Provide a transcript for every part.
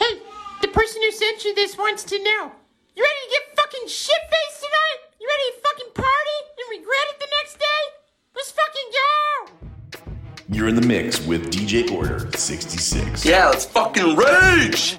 Hey, the person who sent you this wants to know. You ready to get fucking shit faced tonight? You ready to fucking party and regret it the next day? Let's fucking go! You're in the mix with DJ Order 66. Yeah, let's fucking rage!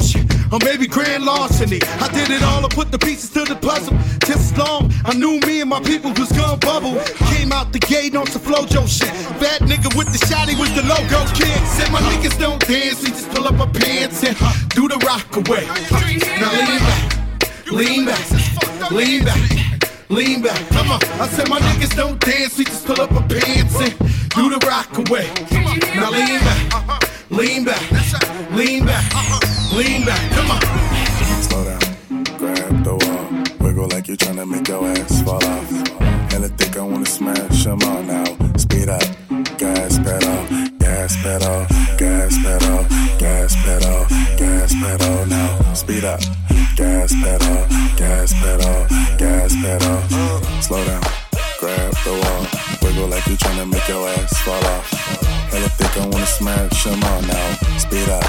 shit, or maybe grand larceny. I did it all, I put the pieces to the puzzle. Just as long, I knew me and my people was gonna bubble. Came out the gate on some flojo shit. Bad nigga with the shotty was the logo kid. Said my niggas don't dance, we just pull up our pants and do the rock away. Now lean back, lean back, lean back. Lean back, come on. I said my niggas don't dance, we just pull up our pants and do the rock away. Now lean back, lean back, lean back, uh-huh. lean back, come on. Slow down, grab the wall, wiggle like you're tryna make your ass fall off. And I think I wanna smash 'em all now. Speed up, gas pedal, gas pedal, gas pedal, gas pedal, gas pedal now. Speed up, gas pedal, gas pedal, gas pedal. Slow down, grab the wall, wiggle like you're tryna make your ass fall off. I think I wanna smash 'em all now. Speed up,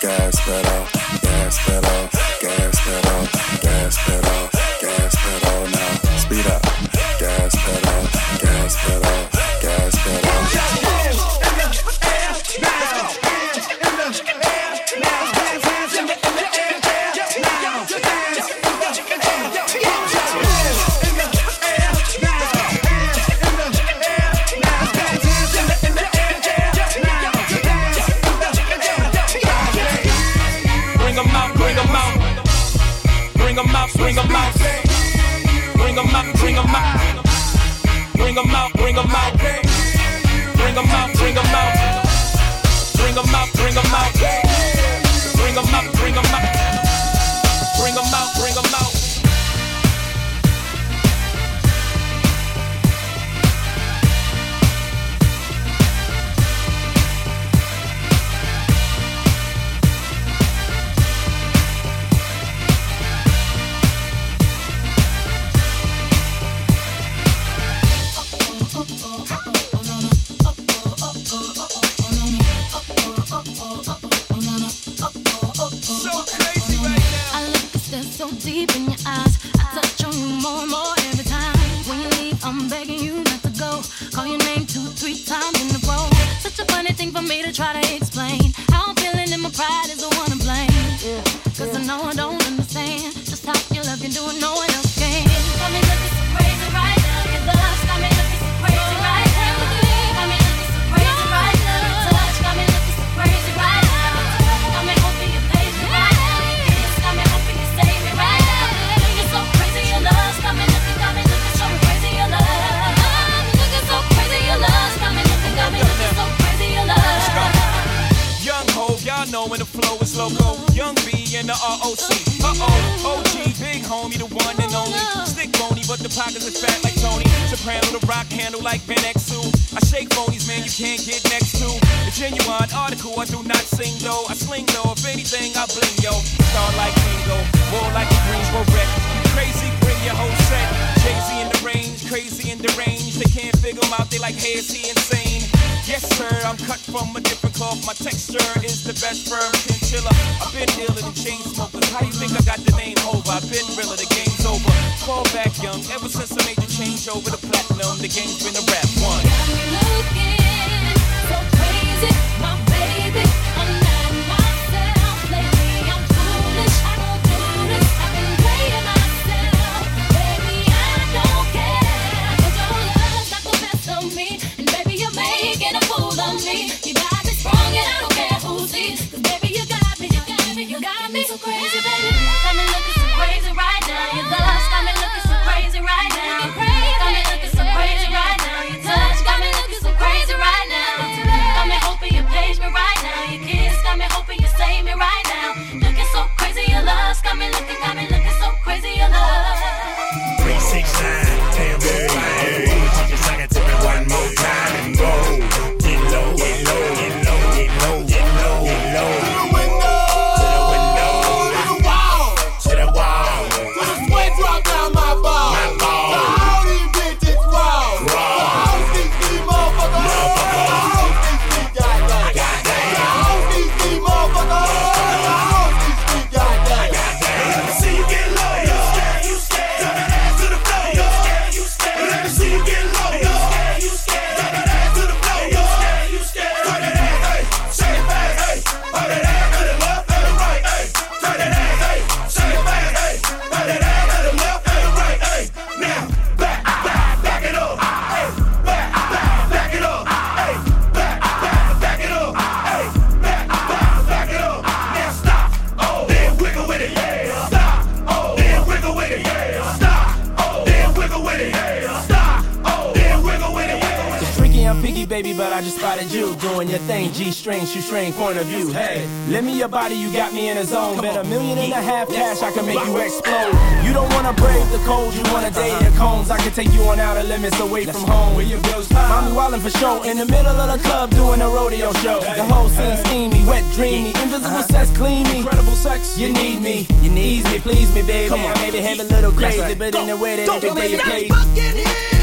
gas pedal, gas pedal, gas pedal, gas pedal, gas pedal now. Speed up, gas pedal, gas pedal, gas pedal. Body, you got me in a zone. Bet a million and a half cash, I can make you explode. You don't wanna brave the cold, you wanna date the cones. I can take you on outer limits away from home. Where your bills Mommy wildin' for show. In the middle of the club doing a rodeo show. The whole scene steamy, wet, dreamy, invisible uh-huh. sex, clean me. Incredible sex, you need me, you need me, please me, baby. Come on, maybe have a little crazy, but in the way that every day you play.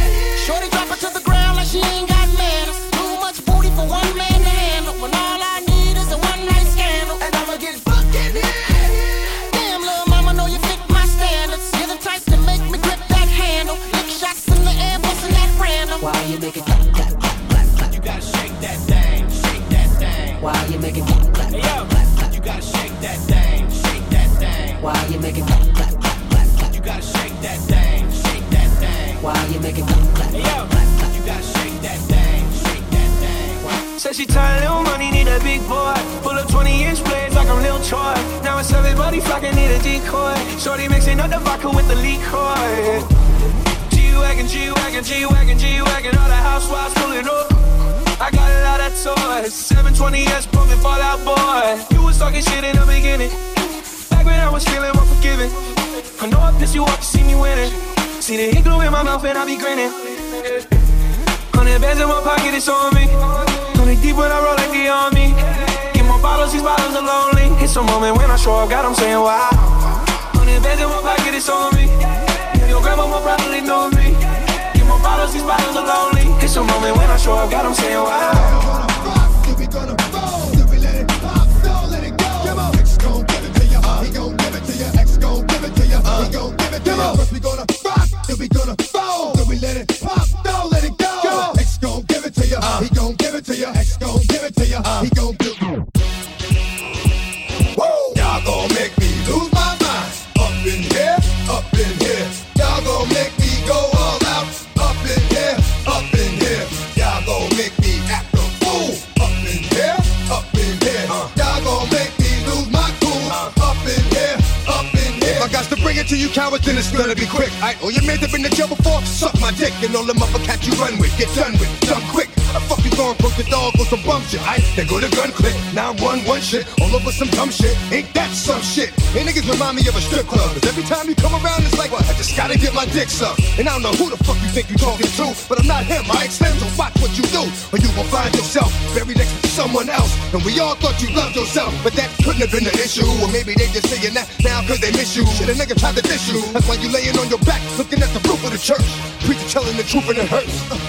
I show up, God, I'm saying wow. Hundred bands in my pocket, it's on me. Your grandma will probably know me. Get more bottles, these bottles are I go to gun click, now I'm one one shit, all over some dumb shit. Ain't that some shit? And niggas remind me of a strip club. Cause every time you come around, it's like, what? I just gotta get my dick sucked. And I don't know who the fuck you think you talking to, but I'm not him. I extend so watch what you do, or you gon' find yourself buried next to someone else. And we all thought you loved yourself, but that couldn't have been the issue. Or maybe they just saying that now cause they miss you. Shit, a nigga tried to diss you. That's why you laying on your back, looking at the roof of the church. Preacher telling the truth and it hurts.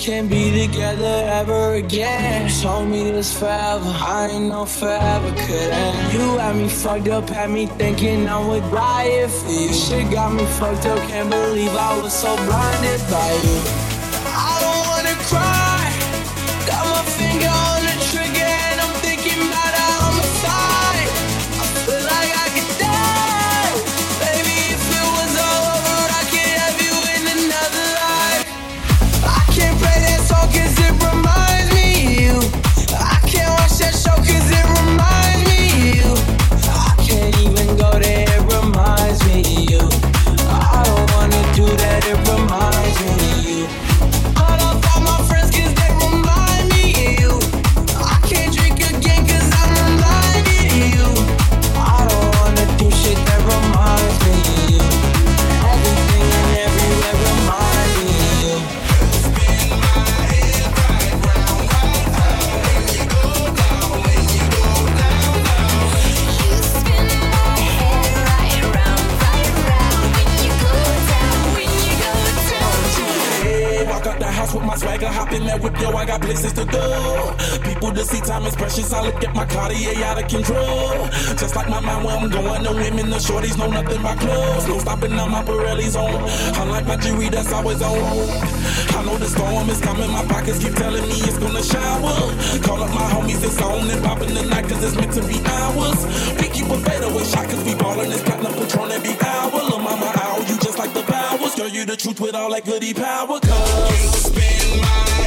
Can't be together ever again. Told me this forever, I ain't know forever could end. You had me fucked up, had me thinking I would die if you. Shit got me fucked up, can't believe I was so blinded by you. I look at my Cartier out of control. Just like my mind where I'm going, the women, the shorties know nothing but clothes. No stopping on my Pirelli's on. I like my jewelry that's always on. I know the storm is coming, my pockets keep telling me it's gonna shower. Call up my homies, it's on and popping the night, cause it's meant to be ours. We keep a fadeaway shot, cause we ballin' this platinum patron every hour. Lil' mama, ow, you just like the powers. Girl, you the truth with all that goody power, cause you spin my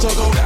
pole, I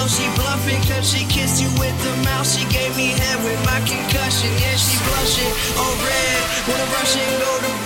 hell, she bluffing cause she kissed you with the mouth. She gave me head with my concussion. Yeah, she blushing. all red, what a Russian go to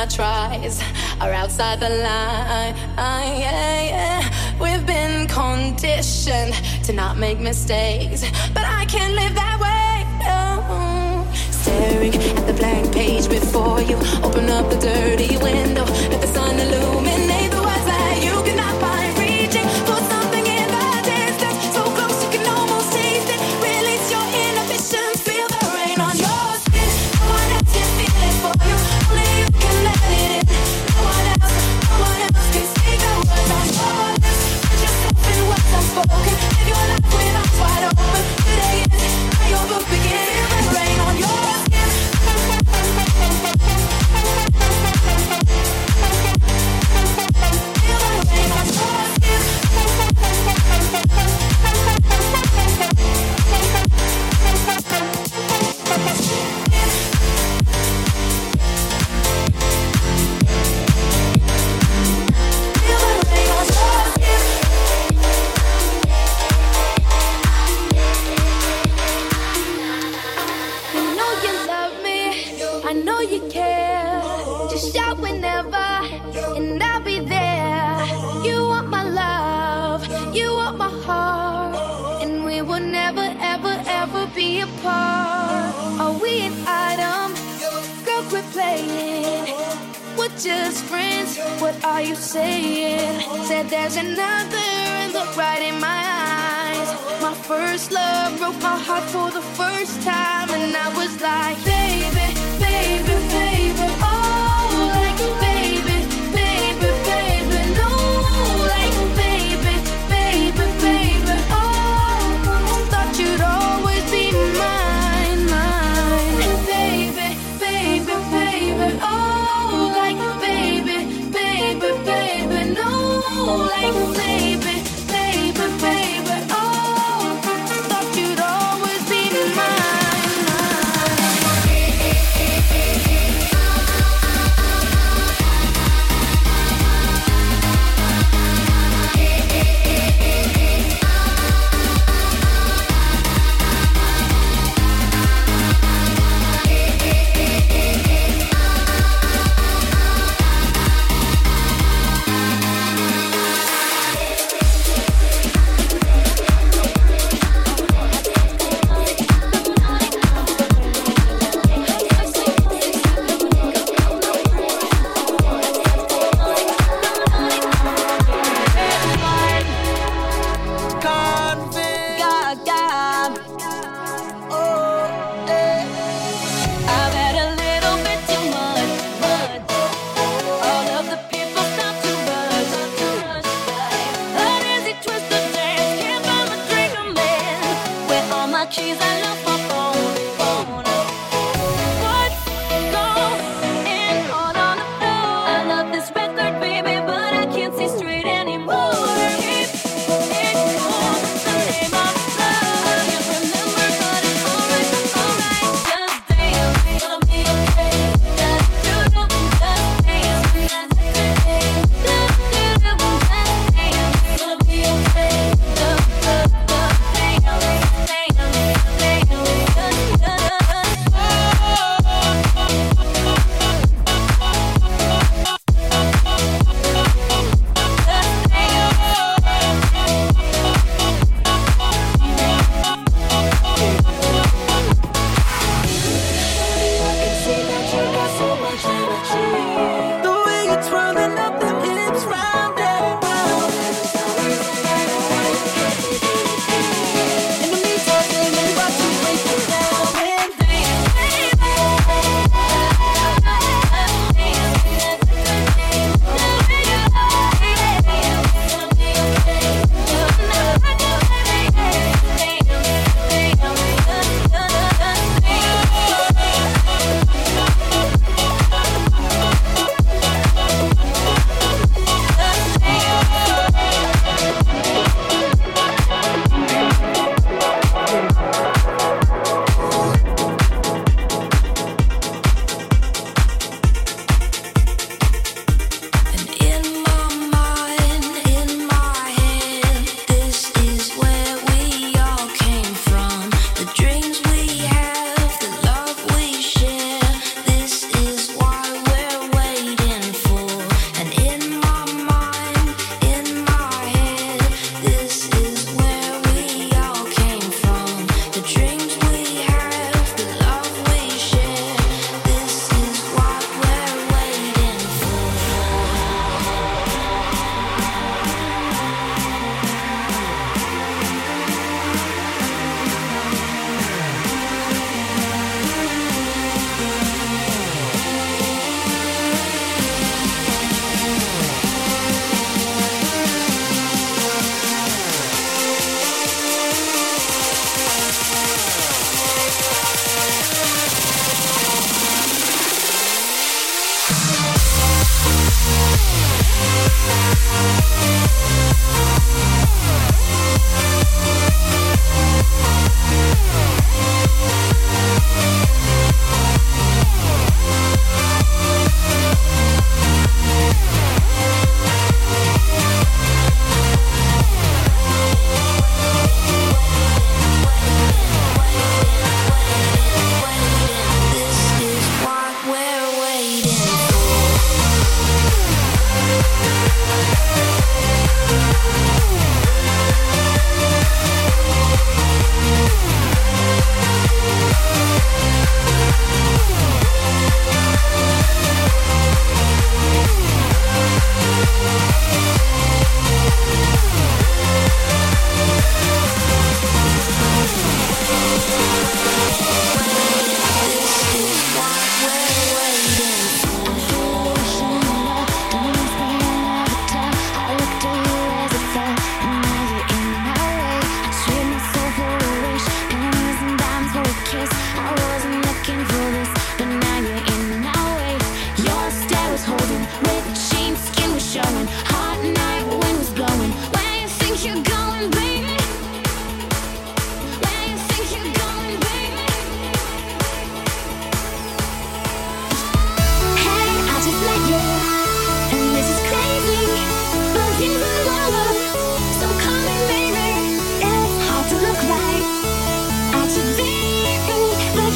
my tries are outside the line. Uh, yeah, yeah. We've been conditioned to not make mistakes, but I can't live that way. No. Staring at the blank page before you, open up the dirty window. first love broke my heart for the first time, and I was like, baby, baby, baby, oh, like baby, baby, baby, no, like baby, baby, baby, oh, thought you'd always be mine, mine, and baby, baby, baby, oh, like baby, baby, baby, no, like baby.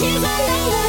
But here's another.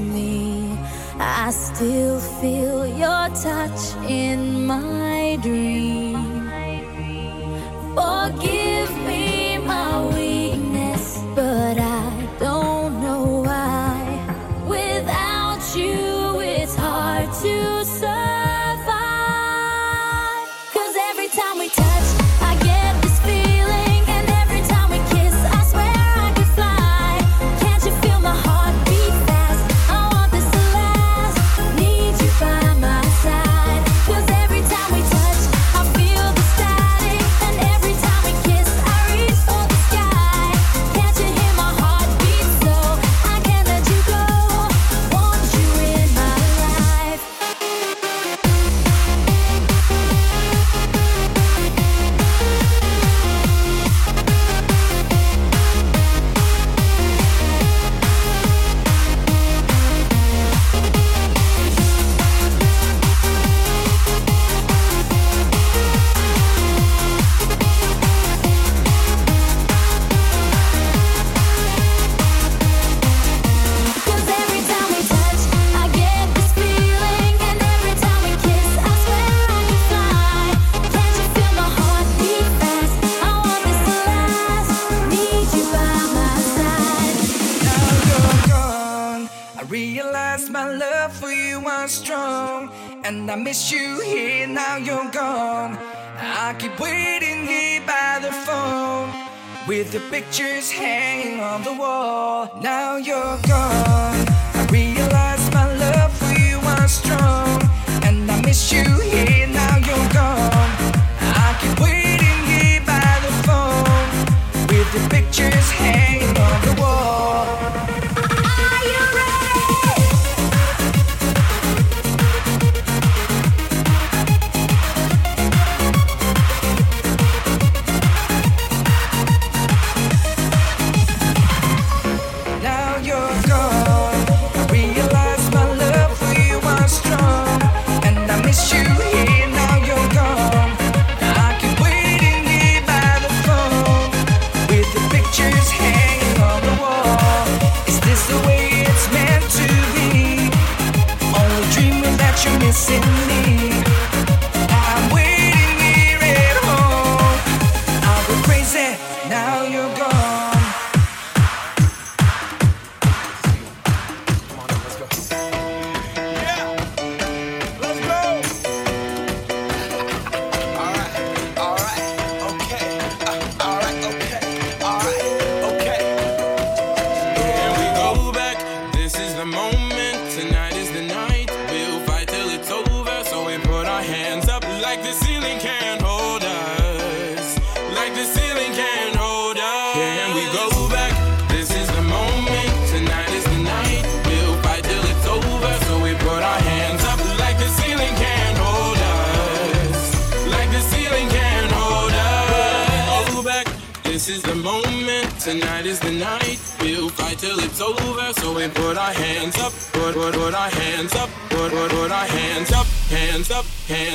me. I still feel your touch in my dream. Forgive.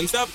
Stop.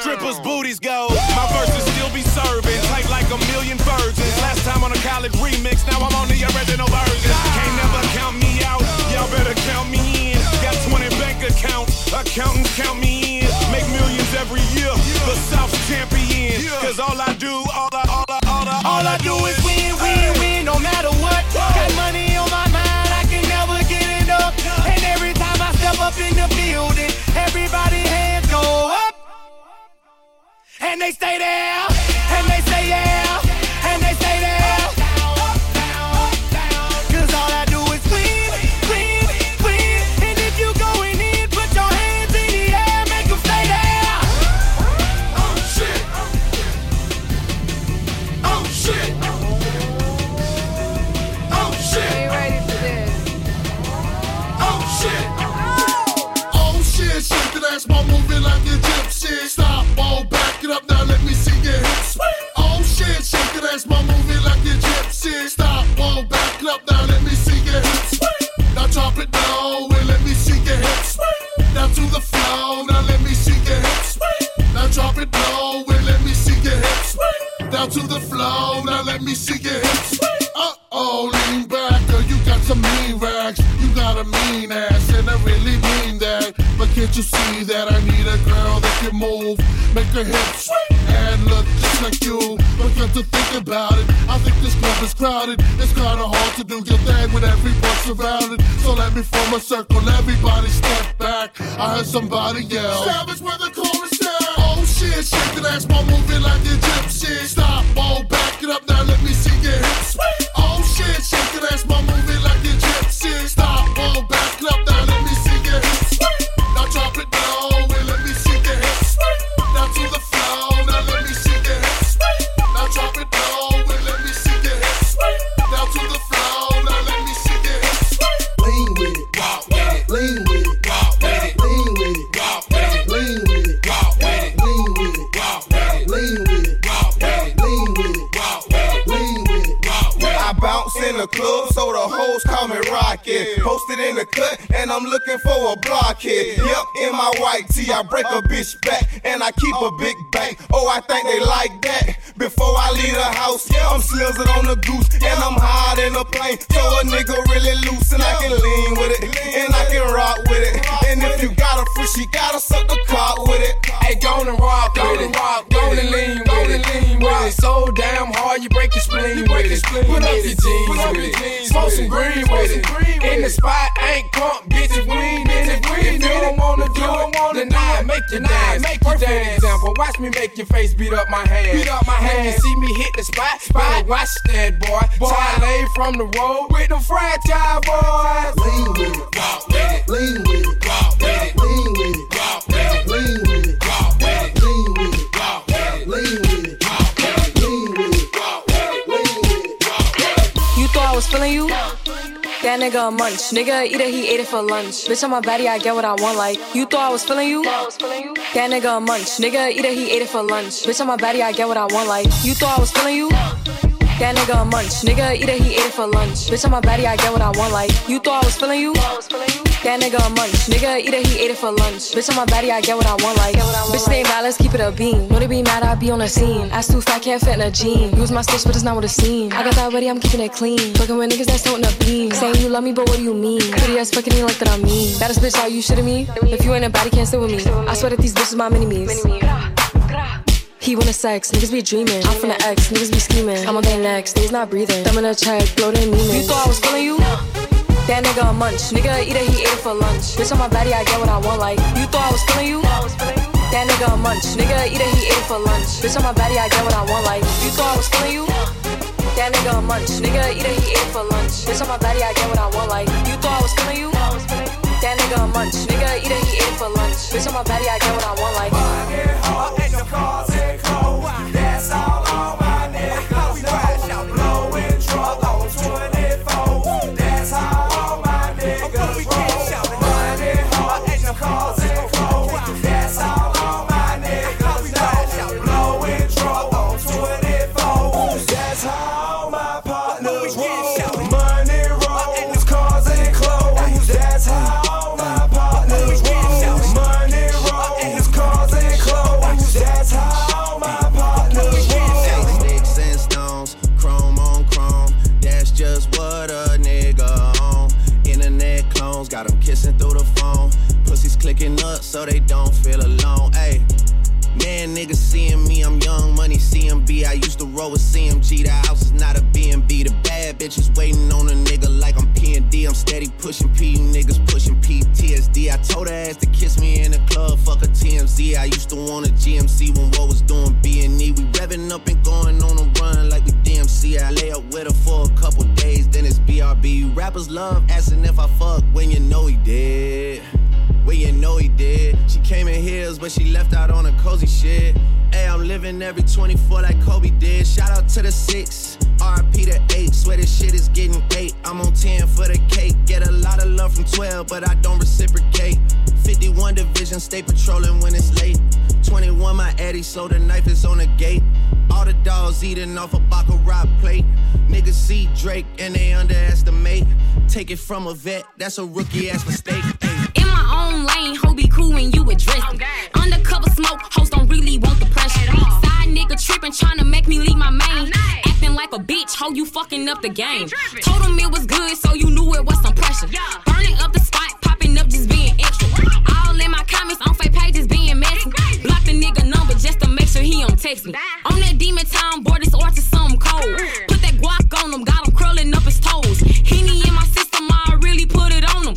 strippers' booties go. My verses still be serving, tight like a million virgins. Last time on a college remix, now I'm on the original version. Can't never count me out, y'all better count me in. Got 20 bank accounts, accounting some mean racks. You got a mean ass, and I really mean that. But can't you see that I need a girl that can move, make her hips swing and look just like you? But come to think about it, I think this club is crowded. It's kinda hard to do your thing with everyone surrounded. So let me form a circle, everybody step back. I heard somebody yell. Savage with a shit. Shake that ass while moving like the Egyptian. Stop, all back it up now. Let me see your hips. Oh shit, shake that ass while moving like the Egyptian. Stop. So the hoes call me Rocket. Posted in the cut, and I'm looking for a blockhead. Yep, in my white tee, I break a bitch back, and I keep a big bank. Oh, I think they like that. Before I leave the house, I'm slizzing on the goose, and I'm high in the plane. So a nigga really loose, and I can lean with it, and I can rock with it. And if you got a free, she gotta suck the cock with it. Hey, go and rock, go and rock, go and lean you break your spleen with it. Put up your jeans with it. Smoke some green with it. In the spot, ain't pump, bitches, we ain't in it. If you don't wanna do it, then I make you dance. Make you dance. Example, watch me make your face beat up my hand. Beat up my hand. You see me hit the spot, spot. Watch that boy. Boy, lay from the road with the fragile boys. Lean with it. Walk with it. Lean with it. Walk with it. Lean with it. Walk with it. Lean with it. Walk with it. Lean with it. Walk with it. Lean with it. Was feeling you? That nigga a munch. Nigga eat it, he ate it for lunch. Bitch, on my body, I get what I want. Like, you thought I was feeling you? That nigga a munch. Nigga eat it, he ate it for lunch. Bitch, on my body, I get what I want. Like, you thought I was feeling you? That nigga a munch. Nigga eat it, he ate it for lunch. Bitch, on my body, I get what I want. Like, you thought I was feeling you? That nigga a munch. Nigga eat it, he ate it for lunch. Bitch, on my body, I get what I want. Like, bitch, they mad, let's keep it a beam. Know they be mad, I be on the scene. Ass too fat, can't fit in a jean. Use my stitch, but it's not what it seems. I got that ready, I'm keeping it clean. Fucking with niggas that's toting a beam. Saying you love me, but what do you mean? Pretty ass fucking me like that I mean. Baddest bitch, are you shitting me? If you ain't a baddie, can't sit with me. I swear that these bitches my mini-me's. He wanna sex, niggas be dreaming. I'm from the X, niggas be scheming. I'm on their necks, niggas not breathing. Thumb in a check, blow their meaning. You thought I was feeling you? That nigga a munch. Nigga eat it, he ate it for lunch. Bitch on my body, I get what I want. Like, you thought I was feeling you? That nigga a munch. Nigga eat it, he ate it for lunch. Bitch on my body, I get what I want. Like, you thought I was feeling you? That nigga a munch. Nigga eat it, he ate it for lunch. Bitch on my body, I get what I want. Like, you thought I was feeling you? That nigga a munch. Nigga eat it, he ate it for lunch. Bitch on my body, I get what I want. Like, That's all seeing me, I'm young money CMB. I used to roll with CMG. The house is not a B&B. The bad bitches waiting on a nigga like I'm P&D. I'm steady pushing P, niggas pushing PTSD. I told her ass to kiss me in the club, fuck a TMZ. I used to want a GMC when what was doing B&E. We revving up and going on a run like we DMC. I lay up with her for a couple days, then it's BRB. Rappers love asking if I fuck when you know he did. When you know he did. She came in heels, but she left out on a cozy shit. Hey, I'm living every 24 like Kobe did. Shout out to the six, RP to eight. Swear this shit is getting eight. I'm on 10 for the cake. Get a lot of love from 12, but I don't reciprocate. 51 division, stay patrolling when it's late. 21 my Eddie, so the knife is on the gate. All the dogs eating off a Baccarat plate. Niggas see Drake and they underestimate. Take it from a vet, that's a rookie ass mistake. Ayy. In my own lane, ho be cool when you address me. Undercover smoke, hoes don't really want the pressure. Side nigga tripping, trying to make me leave my main. Acting like a bitch, ho, you fucking up the game. Told him it was good, so you knew it was some pressure. Burning up the spot, popping up, just being extra. All in my comments on fake pages being messy. Block the nigga number just to make sure he don't text me. On that demon town board, or to something cold. Put that guac on him, got him curling up his toes. Henny in my system, I really put it on him.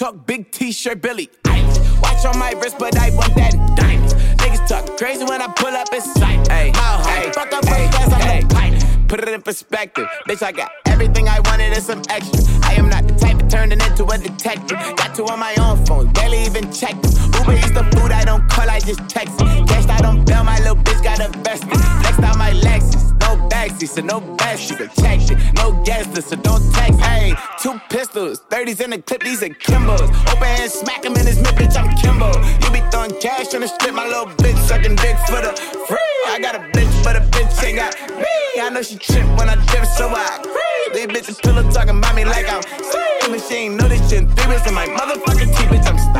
Talk, big t-shirt, Billie Eilish. Watch on my wrist, but I want that diamond. Niggas talk crazy when I pull up in sight. High, fuck up first class, I'm the pilot. Put it in perspective, bitch. I got everything I wanted and some extra. I am not the type of turning into a detective. Got two on my own phone, barely even check them. Uber eats the food I don't call, I just text it. I don't bail, my little bitch got a invested. Next out my Lexus, no backseat, so no backseat it. No gas, so don't text. Two pistols, 30s in the clip, these are Kimbos. Open hand, smack him in his mid, bitch. I'm Kimbo. You be throwing cash on the strip, my little bitch sucking dick for the free. I got a bitch, but a bitch ain't got me. I know she trip when I dip, so I agree. These bitches pillow talking about me like I'm same. And she ain't know this shit. Three in my motherfucking teeth, bitch. I'm stylish.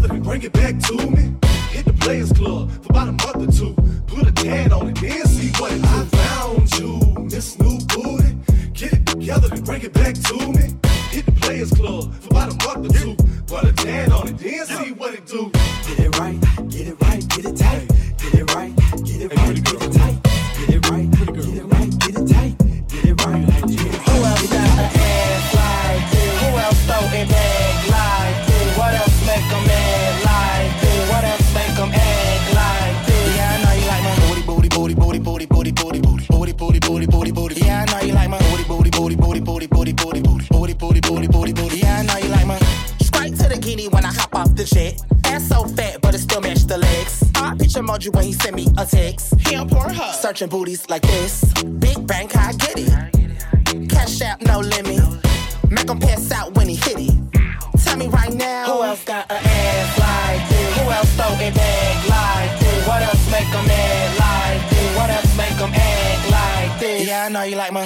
together and bring it back to me. Hit the Players Club for about a month or two. Put a tan on it, then see what it I found you, this new booty. Get it together and bring it back to me. Hit the Players Club for about a month or two. Put a tan on it, then see a text. He on Pornhub. Searching booties like this. Big bank, I get it. Cash out, no limit. Make him pass out when he hit it. Tell me right now. Who else got an ass like this? Who else throw it back like this? What else make 'em mad like this? What else make 'em act like this? Yeah, I know you like my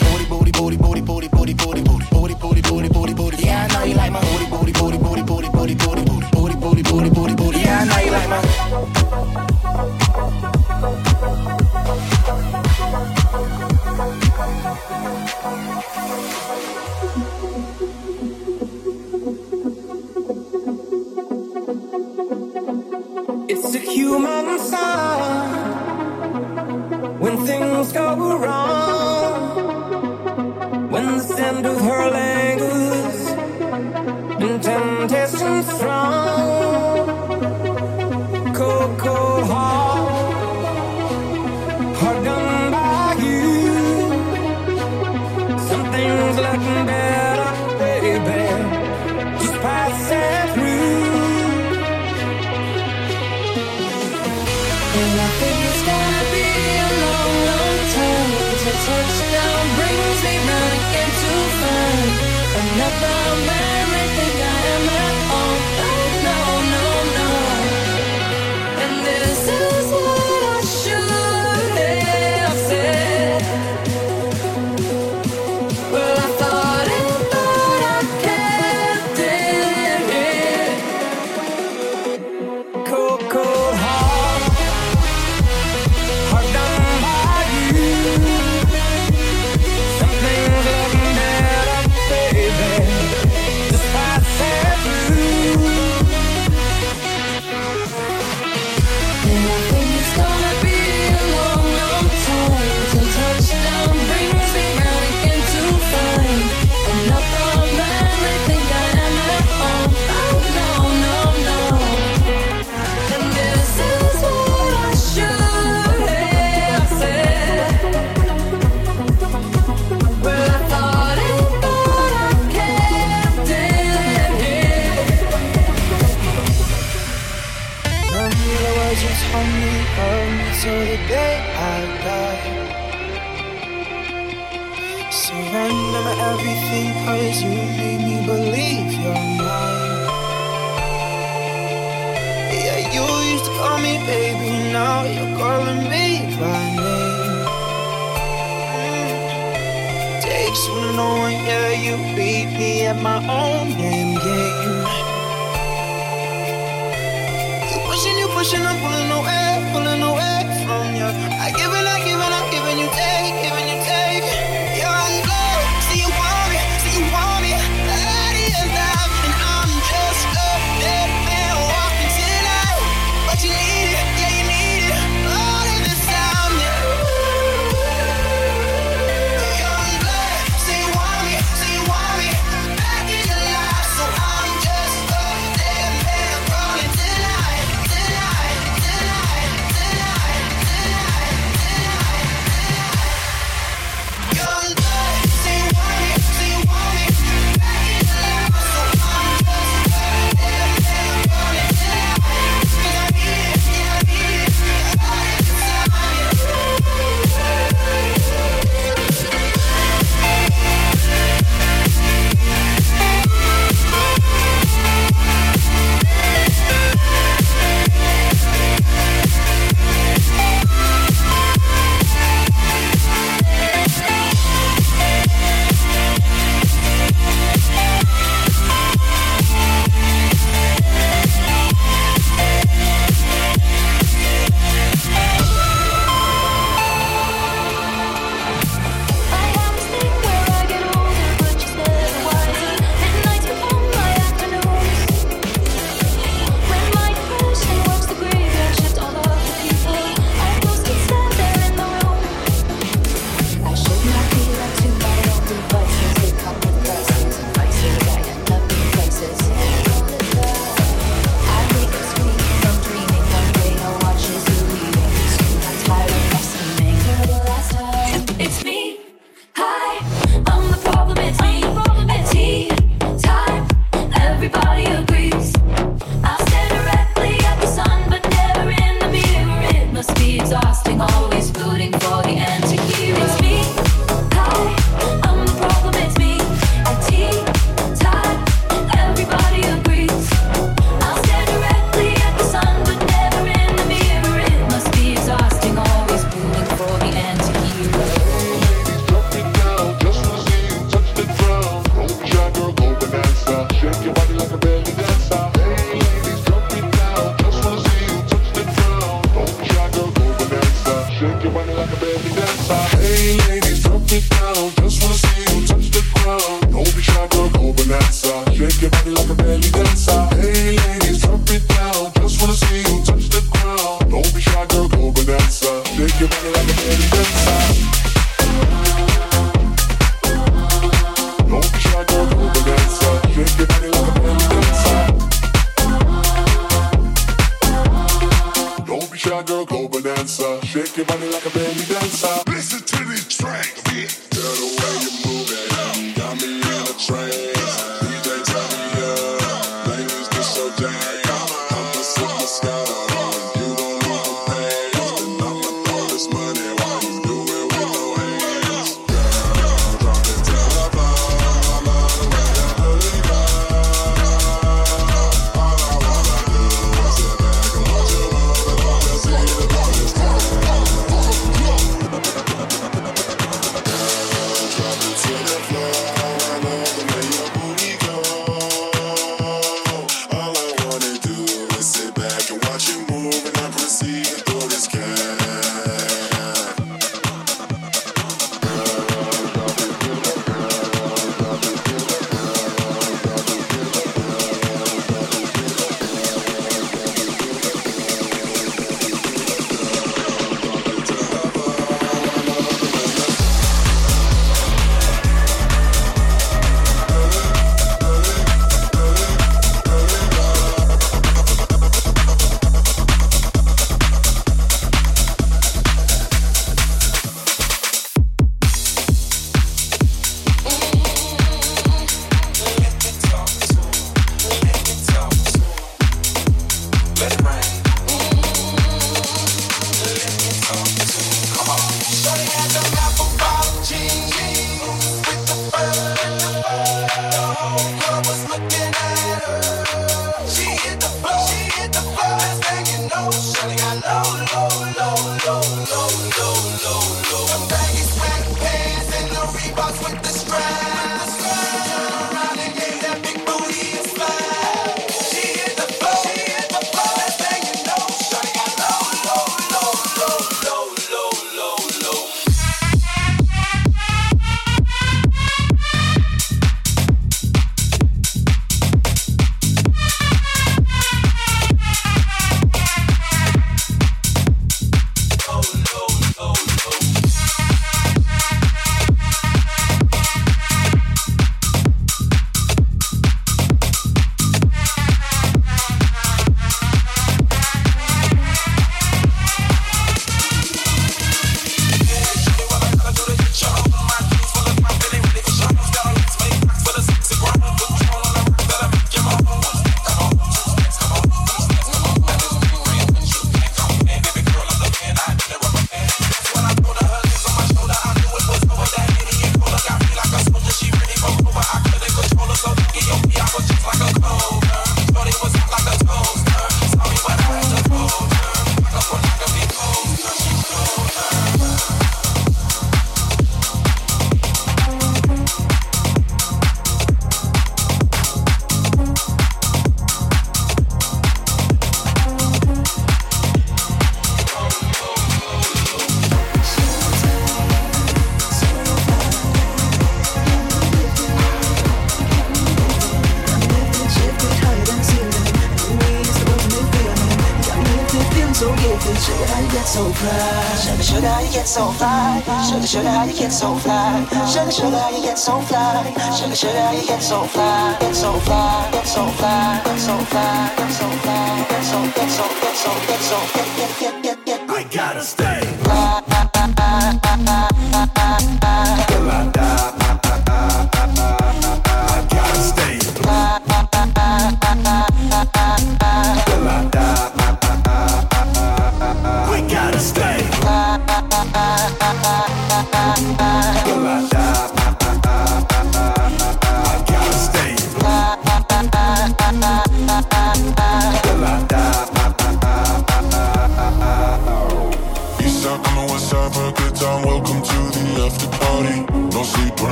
Sugar, sugar, you get so fly, get so fly, get so fly, get so fly, get so fly, get so, get so, get so, get so, get, get, get, get, get. I gotta stay.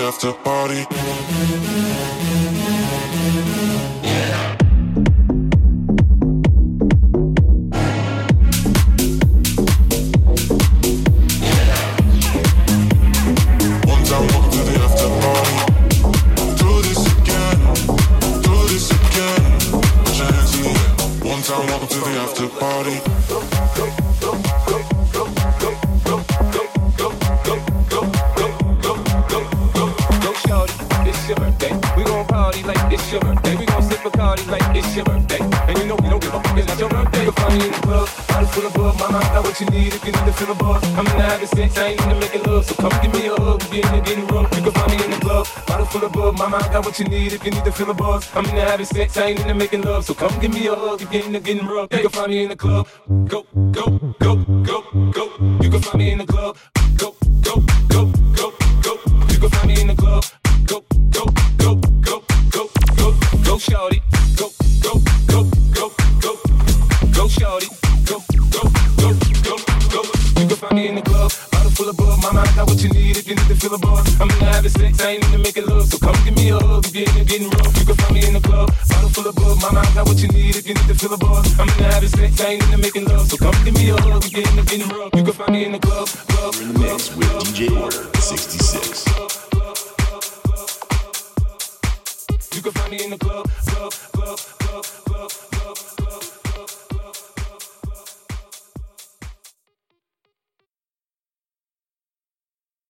after party. you need if you need to feel the buzz. I'm in the having sex, I ain't into making love. So come give me a hug, you're getting to getting rough. You can find me in the club.